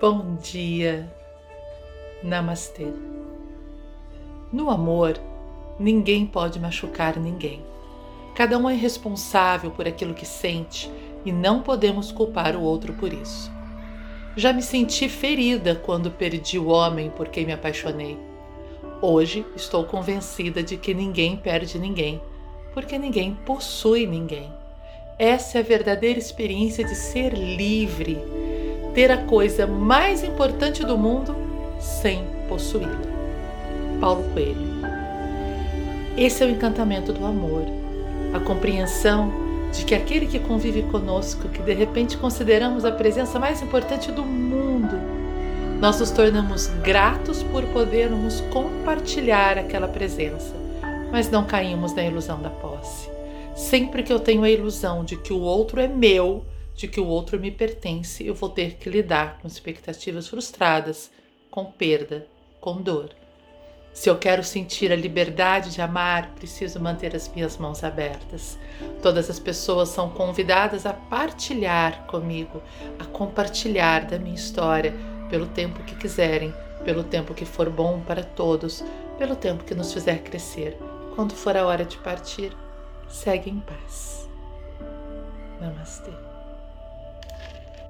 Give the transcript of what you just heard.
Bom dia. Namastê. No amor, ninguém pode machucar ninguém. Cada um é responsável por aquilo que sente e não podemos culpar o outro por isso. Já me senti ferida quando perdi o homem por quem me apaixonei. Hoje estou convencida de que ninguém perde ninguém, porque ninguém possui ninguém. Essa é a verdadeira experiência de ser livre ter a coisa mais importante do mundo sem possuí-la. Paulo Coelho. Esse é o encantamento do amor, a compreensão de que aquele que convive conosco, que de repente consideramos a presença mais importante do mundo, nós nos tornamos gratos por podermos compartilhar aquela presença, mas não caímos na ilusão da posse. Sempre que eu tenho a ilusão de que o outro é meu, de que o outro me pertence, eu vou ter que lidar com expectativas frustradas, com perda, com dor. Se eu quero sentir a liberdade de amar, preciso manter as minhas mãos abertas. Todas as pessoas são convidadas a partilhar comigo, a compartilhar da minha história pelo tempo que quiserem, pelo tempo que for bom para todos, pelo tempo que nos fizer crescer. Quando for a hora de partir, segue em paz. Namastê.